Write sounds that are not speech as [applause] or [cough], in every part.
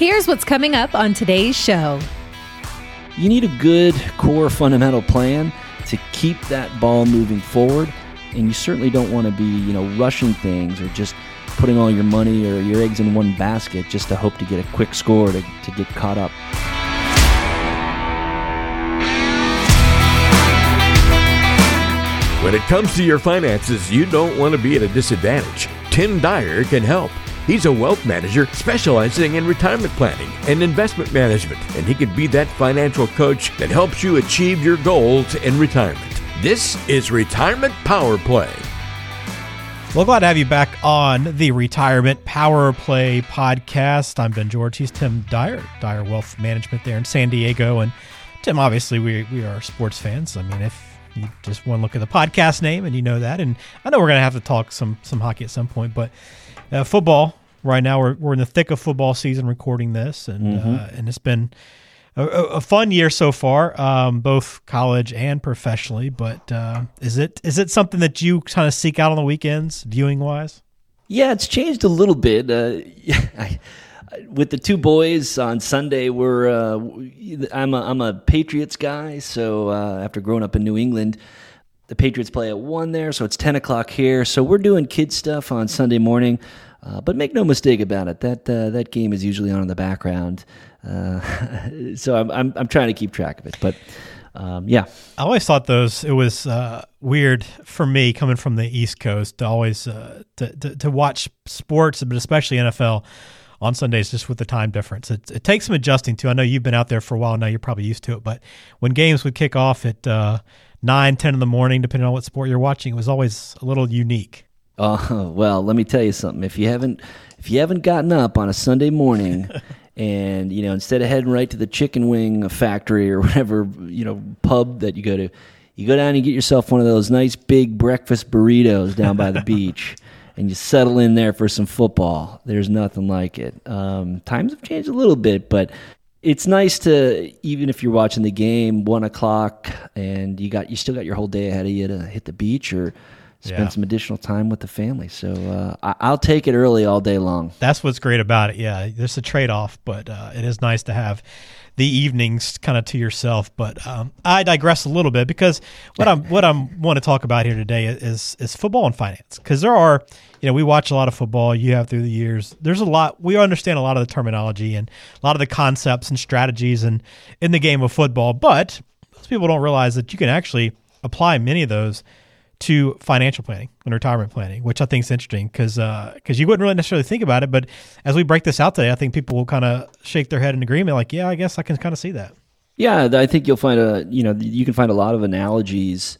Here's what's coming up on today's show. You need a good core fundamental plan to keep that ball moving forward, and you certainly don't want to be, you know, rushing things or just putting all your money or your eggs in one basket just to hope to get a quick score to, to get caught up. When it comes to your finances, you don't want to be at a disadvantage. Tim Dyer can help. He's a wealth manager specializing in retirement planning and investment management, and he can be that financial coach that helps you achieve your goals in retirement. This is Retirement Power Play. Well, glad to have you back on the Retirement Power Play podcast. I'm Ben George. He's Tim Dyer, Dyer Wealth Management there in San Diego. And Tim, obviously, we, we are sports fans. I mean, if you just want to look at the podcast name and you know that. And I know we're going to have to talk some some hockey at some point, but uh, football right now we're we're in the thick of football season recording this, and mm-hmm. uh, and it's been a, a, fun year so far, um, both college and professionally. But uh, is it is it something that you kind of seek out on the weekends, viewing wise? Yeah, it's changed a little bit. Uh, [laughs] I, with the two boys on Sunday, we're uh, I'm a I'm a Patriots guy. So uh, after growing up in New England, the Patriots play at one there, so it's ten o'clock here. So we're doing kid stuff on Sunday morning. Uh, but make no mistake about it, that uh, that game is usually on in the background. Uh, [laughs] so I'm, I'm I'm trying to keep track of it, but. Um, yeah, I always thought those. It was uh, weird for me coming from the East Coast to always uh, to, to, to watch sports, but especially NFL on Sundays just with the time difference. It, it, takes some adjusting to. I know you've been out there for a while now. You're probably used to it. But when games would kick off at uh, 9, 10 in the morning, depending on what sport you're watching, it was always a little unique. Uh, [laughs] well, let me tell you something. If you haven't if you haven't gotten up on a Sunday morning [laughs] and you know instead of heading right to the chicken wing factory or [laughs] whatever you know pub that you go to, you go down and get yourself one of those nice big breakfast burritos down by the beach and you settle in there for some football. There's nothing like it. Um, times have changed a little bit, but it's nice to even if you're watching the game one o'clock and you got you still got your whole day ahead of you to hit the beach or spend yeah. some additional time with the family. So uh, I, will take it early all day long. That's what's great about it. Yeah, there's a trade off, but uh, it is nice to have the evenings kind of to yourself. But um, I digress a little bit because what I'm what I'm want to talk about here today is is football and finance because there are you know we watch a lot of football. You have through the years. There's a lot we understand a lot of the terminology and a lot of the concepts and strategies and in the game of football, but most people don't realize that you can actually apply many of those to financial planning and retirement planning, which I think is interesting because because uh, you wouldn't really necessarily think about it, but as we break this out today, I think people will kind of shake their head in agreement, like, yeah, I guess I can kind of see that. Yeah, I think you'll find a you know you can find a lot of analogies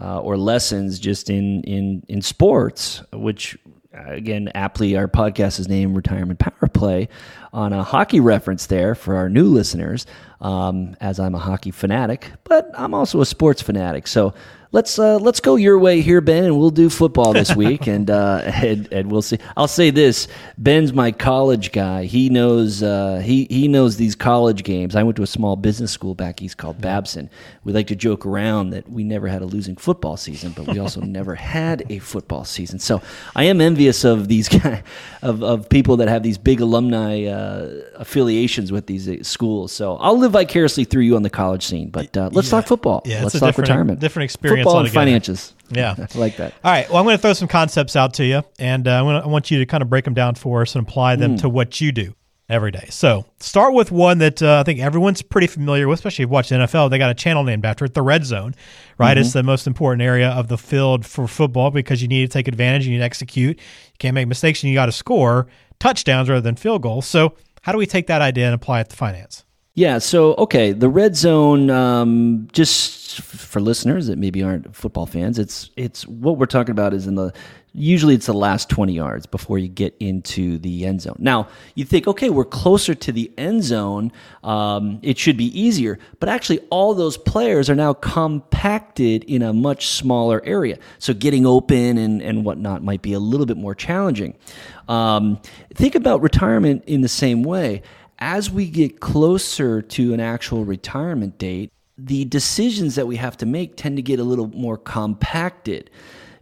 uh, or lessons just in in in sports, which again aptly our podcast is named Retirement Power Play on a hockey reference there for our new listeners. Um, as I'm a hockey fanatic, but I'm also a sports fanatic, so let's uh, let's go your way here, Ben, and we'll do football this week, [laughs] and, uh, and and we'll see. I'll say this: Ben's my college guy. He knows uh, he he knows these college games. I went to a small business school back east called Babson. We like to joke around that we never had a losing football season, but we also [laughs] never had a football season. So I am envious of these [laughs] guys, of of people that have these big alumni uh, affiliations with these uh, schools. So I'll live vicariously through you on the college scene. But uh, let's yeah. talk football. Yeah, let's talk retirement. Different experience football and finances. Yeah, [laughs] I like that. All right. Well, I'm going to throw some concepts out to you, and uh, I want you to kind of break them down for us and apply them mm. to what you do every day. So, start with one that uh, I think everyone's pretty familiar with, especially if you watch the NFL. They got a channel named after it, the red zone, right? Mm-hmm. It's the most important area of the field for football because you need to take advantage, and you need to execute, you can't make mistakes, and you got to score touchdowns rather than field goals. So, how do we take that idea and apply it to finance? Yeah. So, okay, the red zone. Um, just for listeners that maybe aren't football fans, it's it's what we're talking about is in the usually it's the last 20 yards before you get into the end zone. Now, you think, okay, we're closer to the end zone. Um, it should be easier. But actually, all those players are now compacted in a much smaller area. So getting open and, and whatnot might be a little bit more challenging. Um, think about retirement in the same way as we get closer to an actual retirement date, the decisions that we have to make tend to get a little more compacted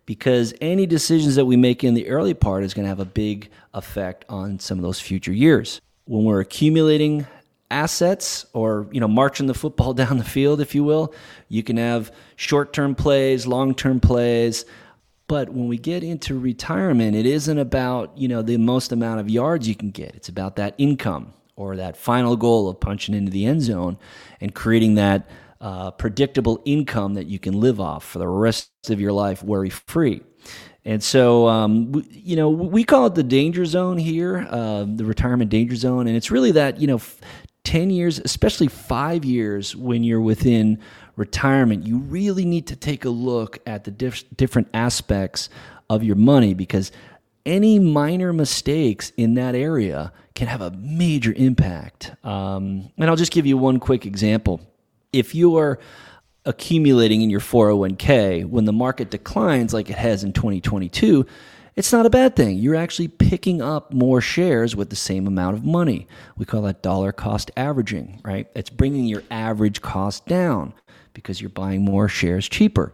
because any decisions that we make in the early part is going to have a big effect on some of those future years. when we're accumulating assets or you know marching the football [laughs] down the field if you will you can have short-term plays long-term plays. But when we get into retirement it isn't about you know the most amount of yards you can get. It's about that income or that final goal of punching into the end zone and creating that uh, predictable income that you can live off for the rest of your life worry free and so, um, we, you know, we call it the danger zone here, uh, the retirement danger zone. And it's really that, you know, 10 years, especially five years when you're within retirement, you really need to take a look at the diff- different aspects of your money because any minor mistakes in that area can have a major impact. Um, and I'll just give you one quick example. If you're accumulating in your 401k when the market declines like it has in 2022, it's not a bad thing. You're actually picking up more shares with the same amount of money. We call that dollar cost averaging, right? It's bringing your average cost down because you're buying more shares cheaper.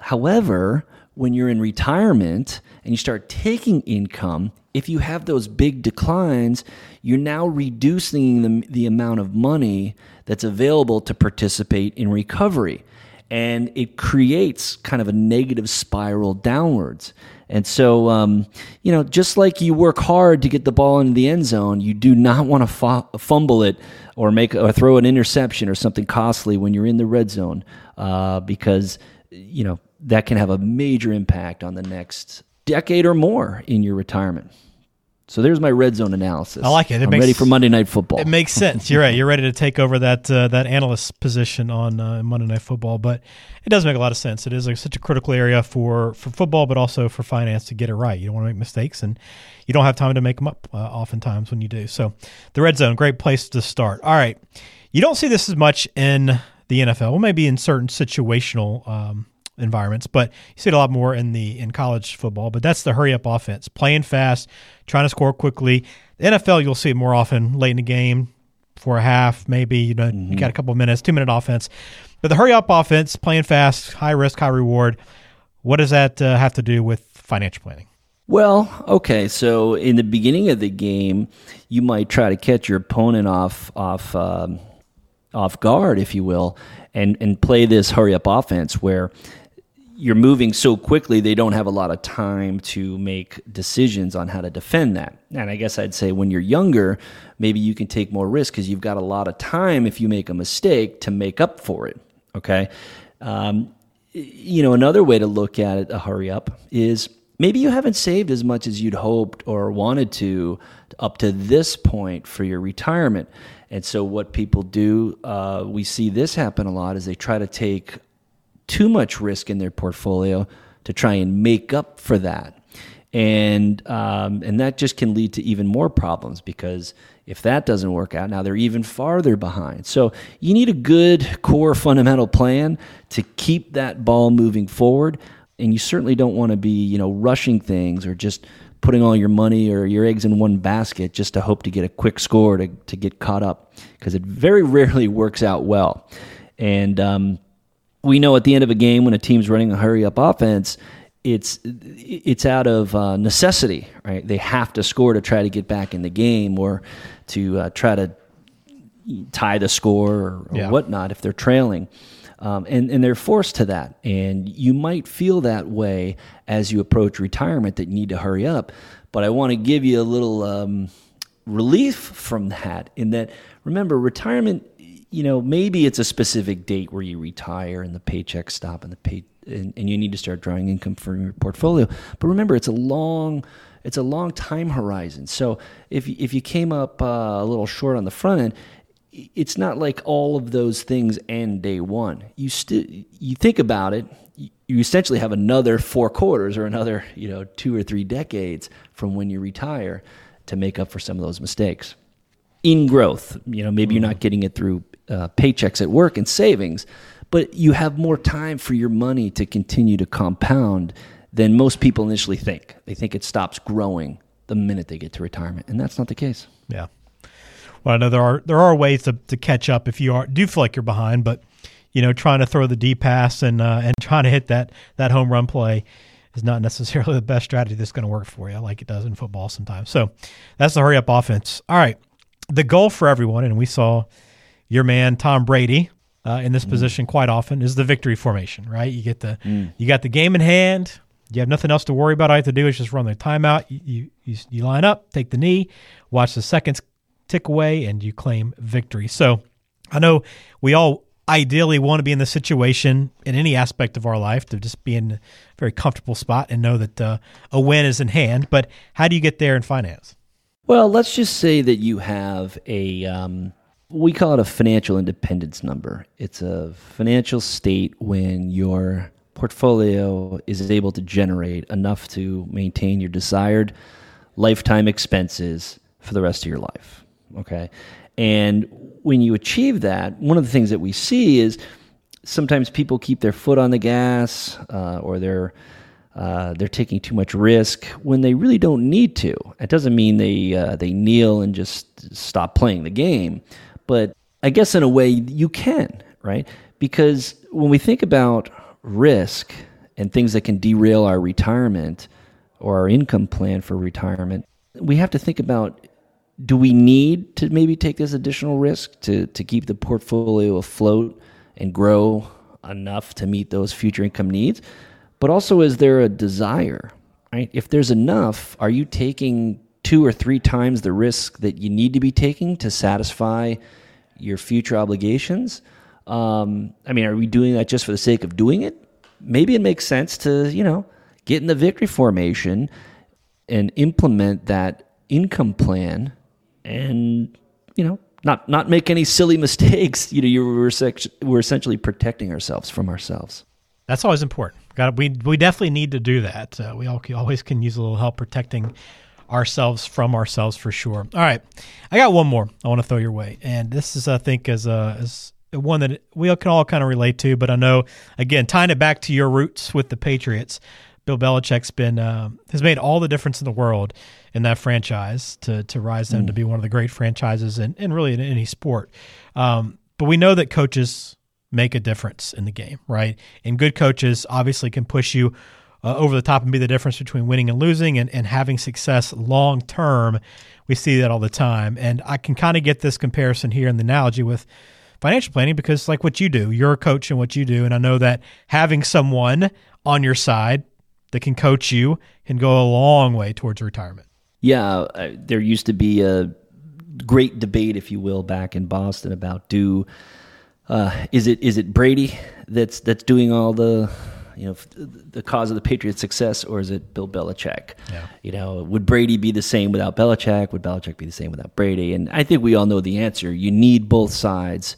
However, when you're in retirement and you start taking income, if you have those big declines, you're now reducing the, the amount of money that's available to participate in recovery. And it creates kind of a negative spiral downwards. And so, um, you know, just like you work hard to get the ball into the end zone, you do not want to fumble it or make or throw an interception or something costly when you're in the red zone, uh, because you know that can have a major impact on the next decade or more in your retirement. So there's my red zone analysis. I like it. it I'm makes, ready for Monday Night Football. It makes sense. You're right. You're ready to take over that uh, that analyst position on uh, Monday Night Football. But it does make a lot of sense. It is like such a critical area for for football, but also for finance to get it right. You don't want to make mistakes, and you don't have time to make them up. Uh, oftentimes when you do. So the red zone, great place to start. All right. You don't see this as much in the NFL. Well, maybe in certain situational um, environments, but you see it a lot more in the in college football. But that's the hurry up offense, playing fast, trying to score quickly. The NFL you'll see it more often late in the game for a half, maybe you know mm-hmm. you got a couple of minutes, two minute offense. But the hurry up offense, playing fast, high risk, high reward. What does that uh, have to do with financial planning? Well, okay. So in the beginning of the game, you might try to catch your opponent off off um, off guard, if you will, and and play this hurry up offense where you're moving so quickly they don't have a lot of time to make decisions on how to defend that. And i guess i'd say when you're younger maybe you can take more risk because you've got a lot of time if you make a mistake to make up for it okay? Um, you know another way to look at it a hurry up is maybe you haven't saved as much as you'd hoped or wanted to up to this point for your retirement. And so what people do uh, we see this happen a lot is they try to take too much risk in their portfolio to try and make up for that. And um, and that just can lead to even more problems because if that doesn't work out, now they're even farther behind. So you need a good core fundamental plan to keep that ball moving forward. And you certainly don't want to be, you know, rushing things or just putting all your money or your eggs in one basket just to hope to get a quick score to, to get caught up because it very [laughs] rarely works out well. And um, we know at the end of a game when a team's running a hurry up offense, it's it's out of uh, necessity, right? They have to score to try to get back in the game or to uh, try to tie the score or, or yeah. whatnot if they're trailing. Um, and, and they're forced to that. And you might feel that way as you approach retirement that you need to hurry up. But I want to give you a little um, relief from that in that, remember, retirement you know, maybe it's a specific date where you retire and the paychecks stop and the pay and, and you need to start drawing income from your portfolio. But remember, it's a long it's a long time horizon. So if if you came up uh, a little short on the front end, it's not like all of those things end day one. You still you think about it, you essentially have another four quarters or another you know two or three decades from when you retire to make up for some of those mistakes in growth. You know, maybe you're not getting it through uh, paychecks at work and savings, but you have more time for your money to continue to compound than most people initially think. They think it stops growing the minute they get to retirement, and that's not the case. Yeah. Well, I know there are there are ways to, to catch up if you are do feel like you're behind, but you know, trying to throw the deep pass and uh, and [laughs] trying to hit that that home run play is not necessarily the best strategy that's going to work for you, like it does in football sometimes. So that's the hurry up offense. All right, the goal for everyone, and we saw your man Tom Brady uh, in this mm. position quite often is the victory formation. Right, you get the mm. you got the game in hand. You have nothing else to worry about. All you have to do is just run the timeout. You, you, you line up, take the knee, watch the seconds tick away, and you claim victory. So I know we all ideally want to be in the situation in any aspect of our life to just be in a very comfortable spot and know that uh, a win is in hand. But how do you get there in finance? Well, let's just say that you have a, um, we call it a financial independence number. It's a financial state when your portfolio is able to generate enough to maintain your desired lifetime expenses for the rest of your life. Okay. And when you achieve that, one of the things that we see is sometimes people keep their foot on the gas uh, or they're uh, they're taking too much risk when they really don't need to. It doesn't mean they uh, they kneel and just stop playing the game, but I guess in a way you can, right? Because when we think about risk and things that can derail our retirement or our income plan for retirement, we have to think about do we need to maybe take this additional risk to, to keep the portfolio afloat and grow enough to meet those future income needs? But also, is there a desire? Right? If there's enough, are you taking two or three times the risk that you need to be taking to satisfy your future obligations? Um, I mean, are we doing that just for the sake of doing it? Maybe it makes sense to, you know, get in the victory formation and implement that income plan and, you know, not, not make any silly [laughs] mistakes. You know, you were, we're essentially protecting ourselves from ourselves. That's always important. Got we we definitely need to do that. Uh, we all, always can use a little help protecting ourselves from ourselves for sure. All right, I got one more I want to throw your way, and this is I think is a is one that we can all kind of relate to. But I know again tying it back to your roots with the Patriots, Bill Belichick's been uh, has made all the difference in the world in that franchise to to rise them mm. to be one of the great franchises and and really in any sport. Um, but we know that coaches make a difference in the game, right? And good coaches obviously can push you uh, over the top and be the difference between winning and losing and, and having success long term. We see that all the time. And I can kind of get this comparison here in the analogy with financial planning because, like what you do, you're a coach in what you do. And I know that having someone on your side that can coach you can go a long way towards retirement. Yeah. there used to be a great debate, if you will, back in Boston about do. Uh, is it is it Brady that's that's doing all the you know the cause of the Patriots' success, or is it Bill Belichick? Yeah. You know, would Brady be the same without Belichick? Would Belichick be the same without Brady? And I think we all know the answer. You need both sides.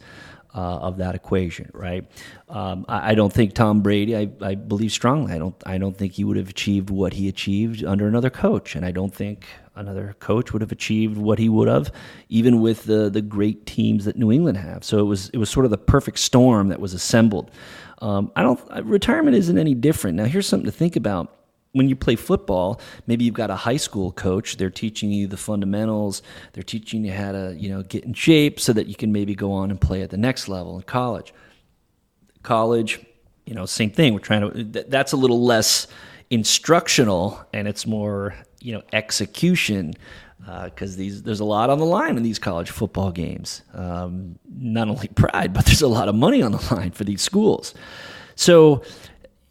Uh, of that equation, right? Um, I, I, don't think Tom Brady. I, I, believe strongly. I don't. I don't think he would have achieved what he achieved under another coach, and I don't think another coach would have achieved what he would have, even with the the great teams that New England have. So it was it was sort of the perfect storm that was assembled. Um, I don't. Retirement isn't any different. Now, here's something to think about. When you play football, maybe you've got a high school coach. They're teaching you the fundamentals. They're teaching you how to, you know, get in shape so that you can maybe go on and play at the next level in college. College, you know, same thing. We're trying to. That's a little less instructional, and it's more, you know, execution because uh, these there's a lot on the line in these college football games. Um, not only pride, [laughs] but there's a lot of money on the line for these schools. So,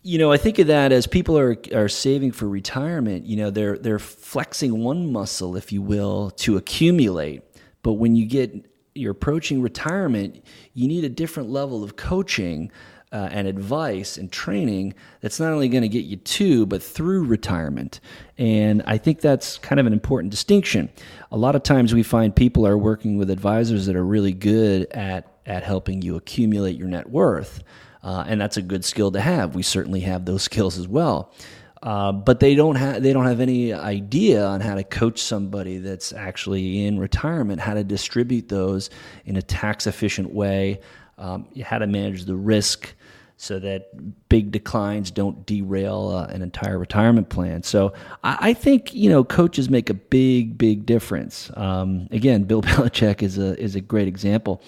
you know, I think of that as people are are saving for retirement. You know, they're they're flexing one muscle, if you will, to accumulate. But when you get you're approaching retirement, you need a different level of coaching uh, and advice and training that's not only going to get you to, but through retirement. And I think that's kind of an important distinction. A lot of times we find people are working with advisors that are really good at, at helping you accumulate your net worth. Uh, and that's a good skill to have. We certainly have those [laughs] skills as well. Uh, but they don't have they don't have any idea on how to coach somebody that's actually in retirement, how to distribute those in a tax efficient way, um, how to manage the risk, so that big declines don't derail uh, an entire retirement plan. So I, I, think you know coaches make a big, big difference. Um, again, Bill [laughs] Belichick is a is a great example.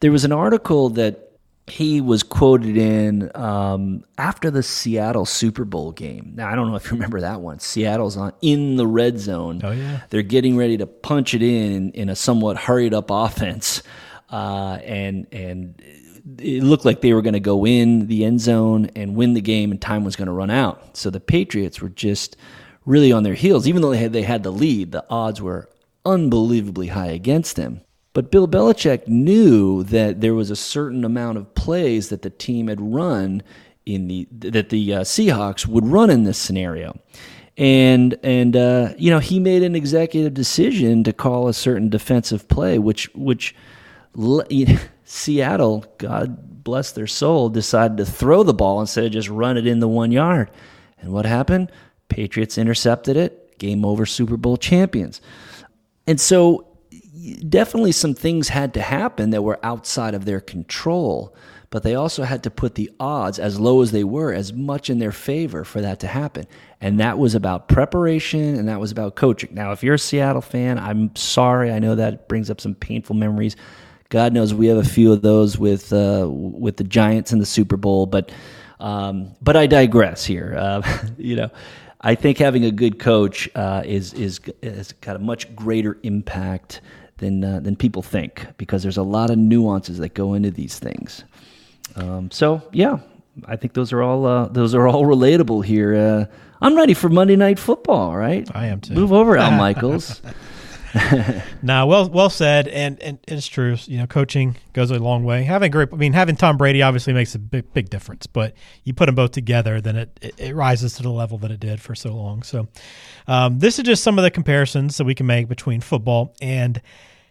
There was an article that he was quoted in um, after the Seattle Super Bowl game. Now I don't know if you remember that one. Seattle's on in the red zone. Oh yeah, they're getting ready to punch it in in a somewhat hurried up [laughs] offense, uh, and and it looked like they were going to go in the end zone and win the game, and time was going to run out. So the Patriots were just really on their heels, even though they had they had the lead. The odds were unbelievably high against them. But Bill Belichick knew that there was a certain amount of plays that the team had run in the that the uh, Seahawks would run in this scenario, and and uh, you know he made an executive decision to call a certain defensive play, which which you know, Seattle, God bless their soul, decided to throw the ball instead of just run it in the one yard. And what happened? Patriots intercepted it. Game over. Super Bowl champions. And so definitely some things had to happen that were outside of their control, but they also had to put the odds, as low as they were, as much in their favor for that to happen. And that was about preparation and that was about coaching. Now, if you're a Seattle fan, I'm sorry. I know that brings up some painful memories. God knows we have a few of those with uh, with the Giants in the Super Bowl, but um, but I digress here. Uh, [laughs] you know, I think having a good coach uh, is is has got a much greater impact than uh, than people think because there's a lot of nuances that go into these things. Um, so yeah, I think those are all uh, those are all relatable here. Uh, I'm ready for Monday Night Football. Right, I am too. Move over, Al Michaels. [laughs] [laughs] now, well, well said, and and it's true. You know, coaching goes a long way. Having great, I mean, having Tom Brady obviously makes a big, big difference. But you put them both together, then it, it, it rises to the level that it did for so long. So, um, this is just some of the comparisons that we can make between football and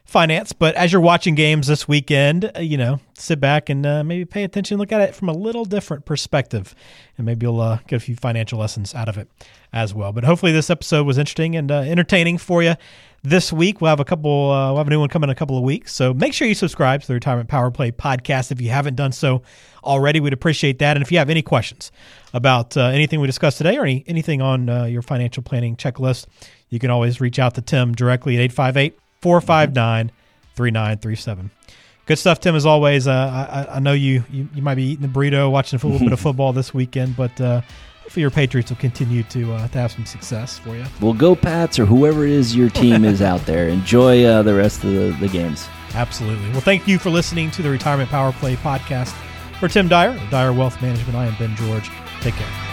finance. But as you're watching games this weekend, uh, you know, sit back and uh, maybe pay attention, look at it from a little different perspective, and maybe you'll uh, get a few financial lessons out of it as well. But hopefully, this episode was interesting and uh, entertaining for you. This week we'll have a couple. Uh, we'll have a new one coming in a couple of weeks. So make sure you subscribe to the Retirement Power Play podcast if you haven't done so already. We'd appreciate that. And if you have any questions about uh, anything we discussed today or any, anything on your financial planning checklist, you can always reach out to Tim directly at 858 459 3937. Good stuff, Tim, as always. Uh, I, I, know you, you, you might be eating the burrito, watching a little bit of [laughs] football this weekend, but uh, hopefully your Patriots will continue to, uh, to have some success for you. Well, go Pats or whoever it is your team is out there. Enjoy uh, the rest of the, the games. Absolutely. Well, thank you for listening to the Retirement Power Play podcast. For Tim Dyer, Dyer Wealth Management, I am Ben George. Take care.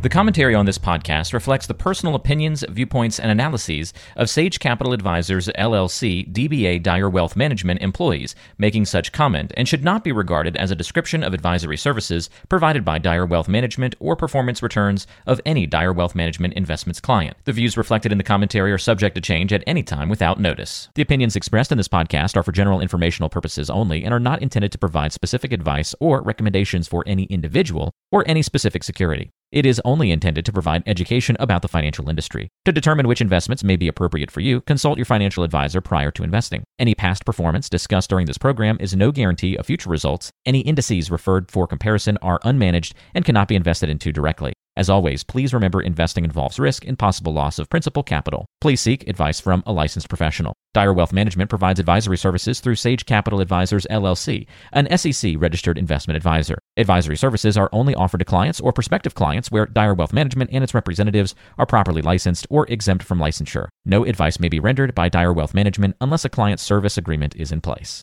The commentary on this podcast reflects the personal opinions, viewpoints, and analyses of Sage Capital Advisors LLC DBA Dyer Wealth Management employees making such comment and should not be regarded as a description of advisory services provided by Dyer Wealth Management or performance returns of any Dyer Wealth Management investments client. The views reflected in the commentary are subject to change at any time without notice. The opinions expressed in this podcast are for general informational purposes only and are not intended to provide specific advice or recommendations for any individual or any specific security. It is only intended to provide education about the financial industry. To determine which investments may be appropriate for you, consult your financial advisor prior to investing. Any past performance discussed during this program is no guarantee of future results. Any indices referred for comparison are unmanaged and cannot be invested into directly. As always, please remember investing involves risk and possible loss of principal capital. Please seek advice from a licensed professional. Dyer Wealth Management provides advisory services through Sage Capital Advisors LLC, an SEC registered investment advisor. Advisory services are only offered to clients or prospective clients where Dyer Wealth Management and its representatives are properly licensed or exempt from licensure. No advice may be rendered by Dyer Wealth Management unless a client service agreement is in place.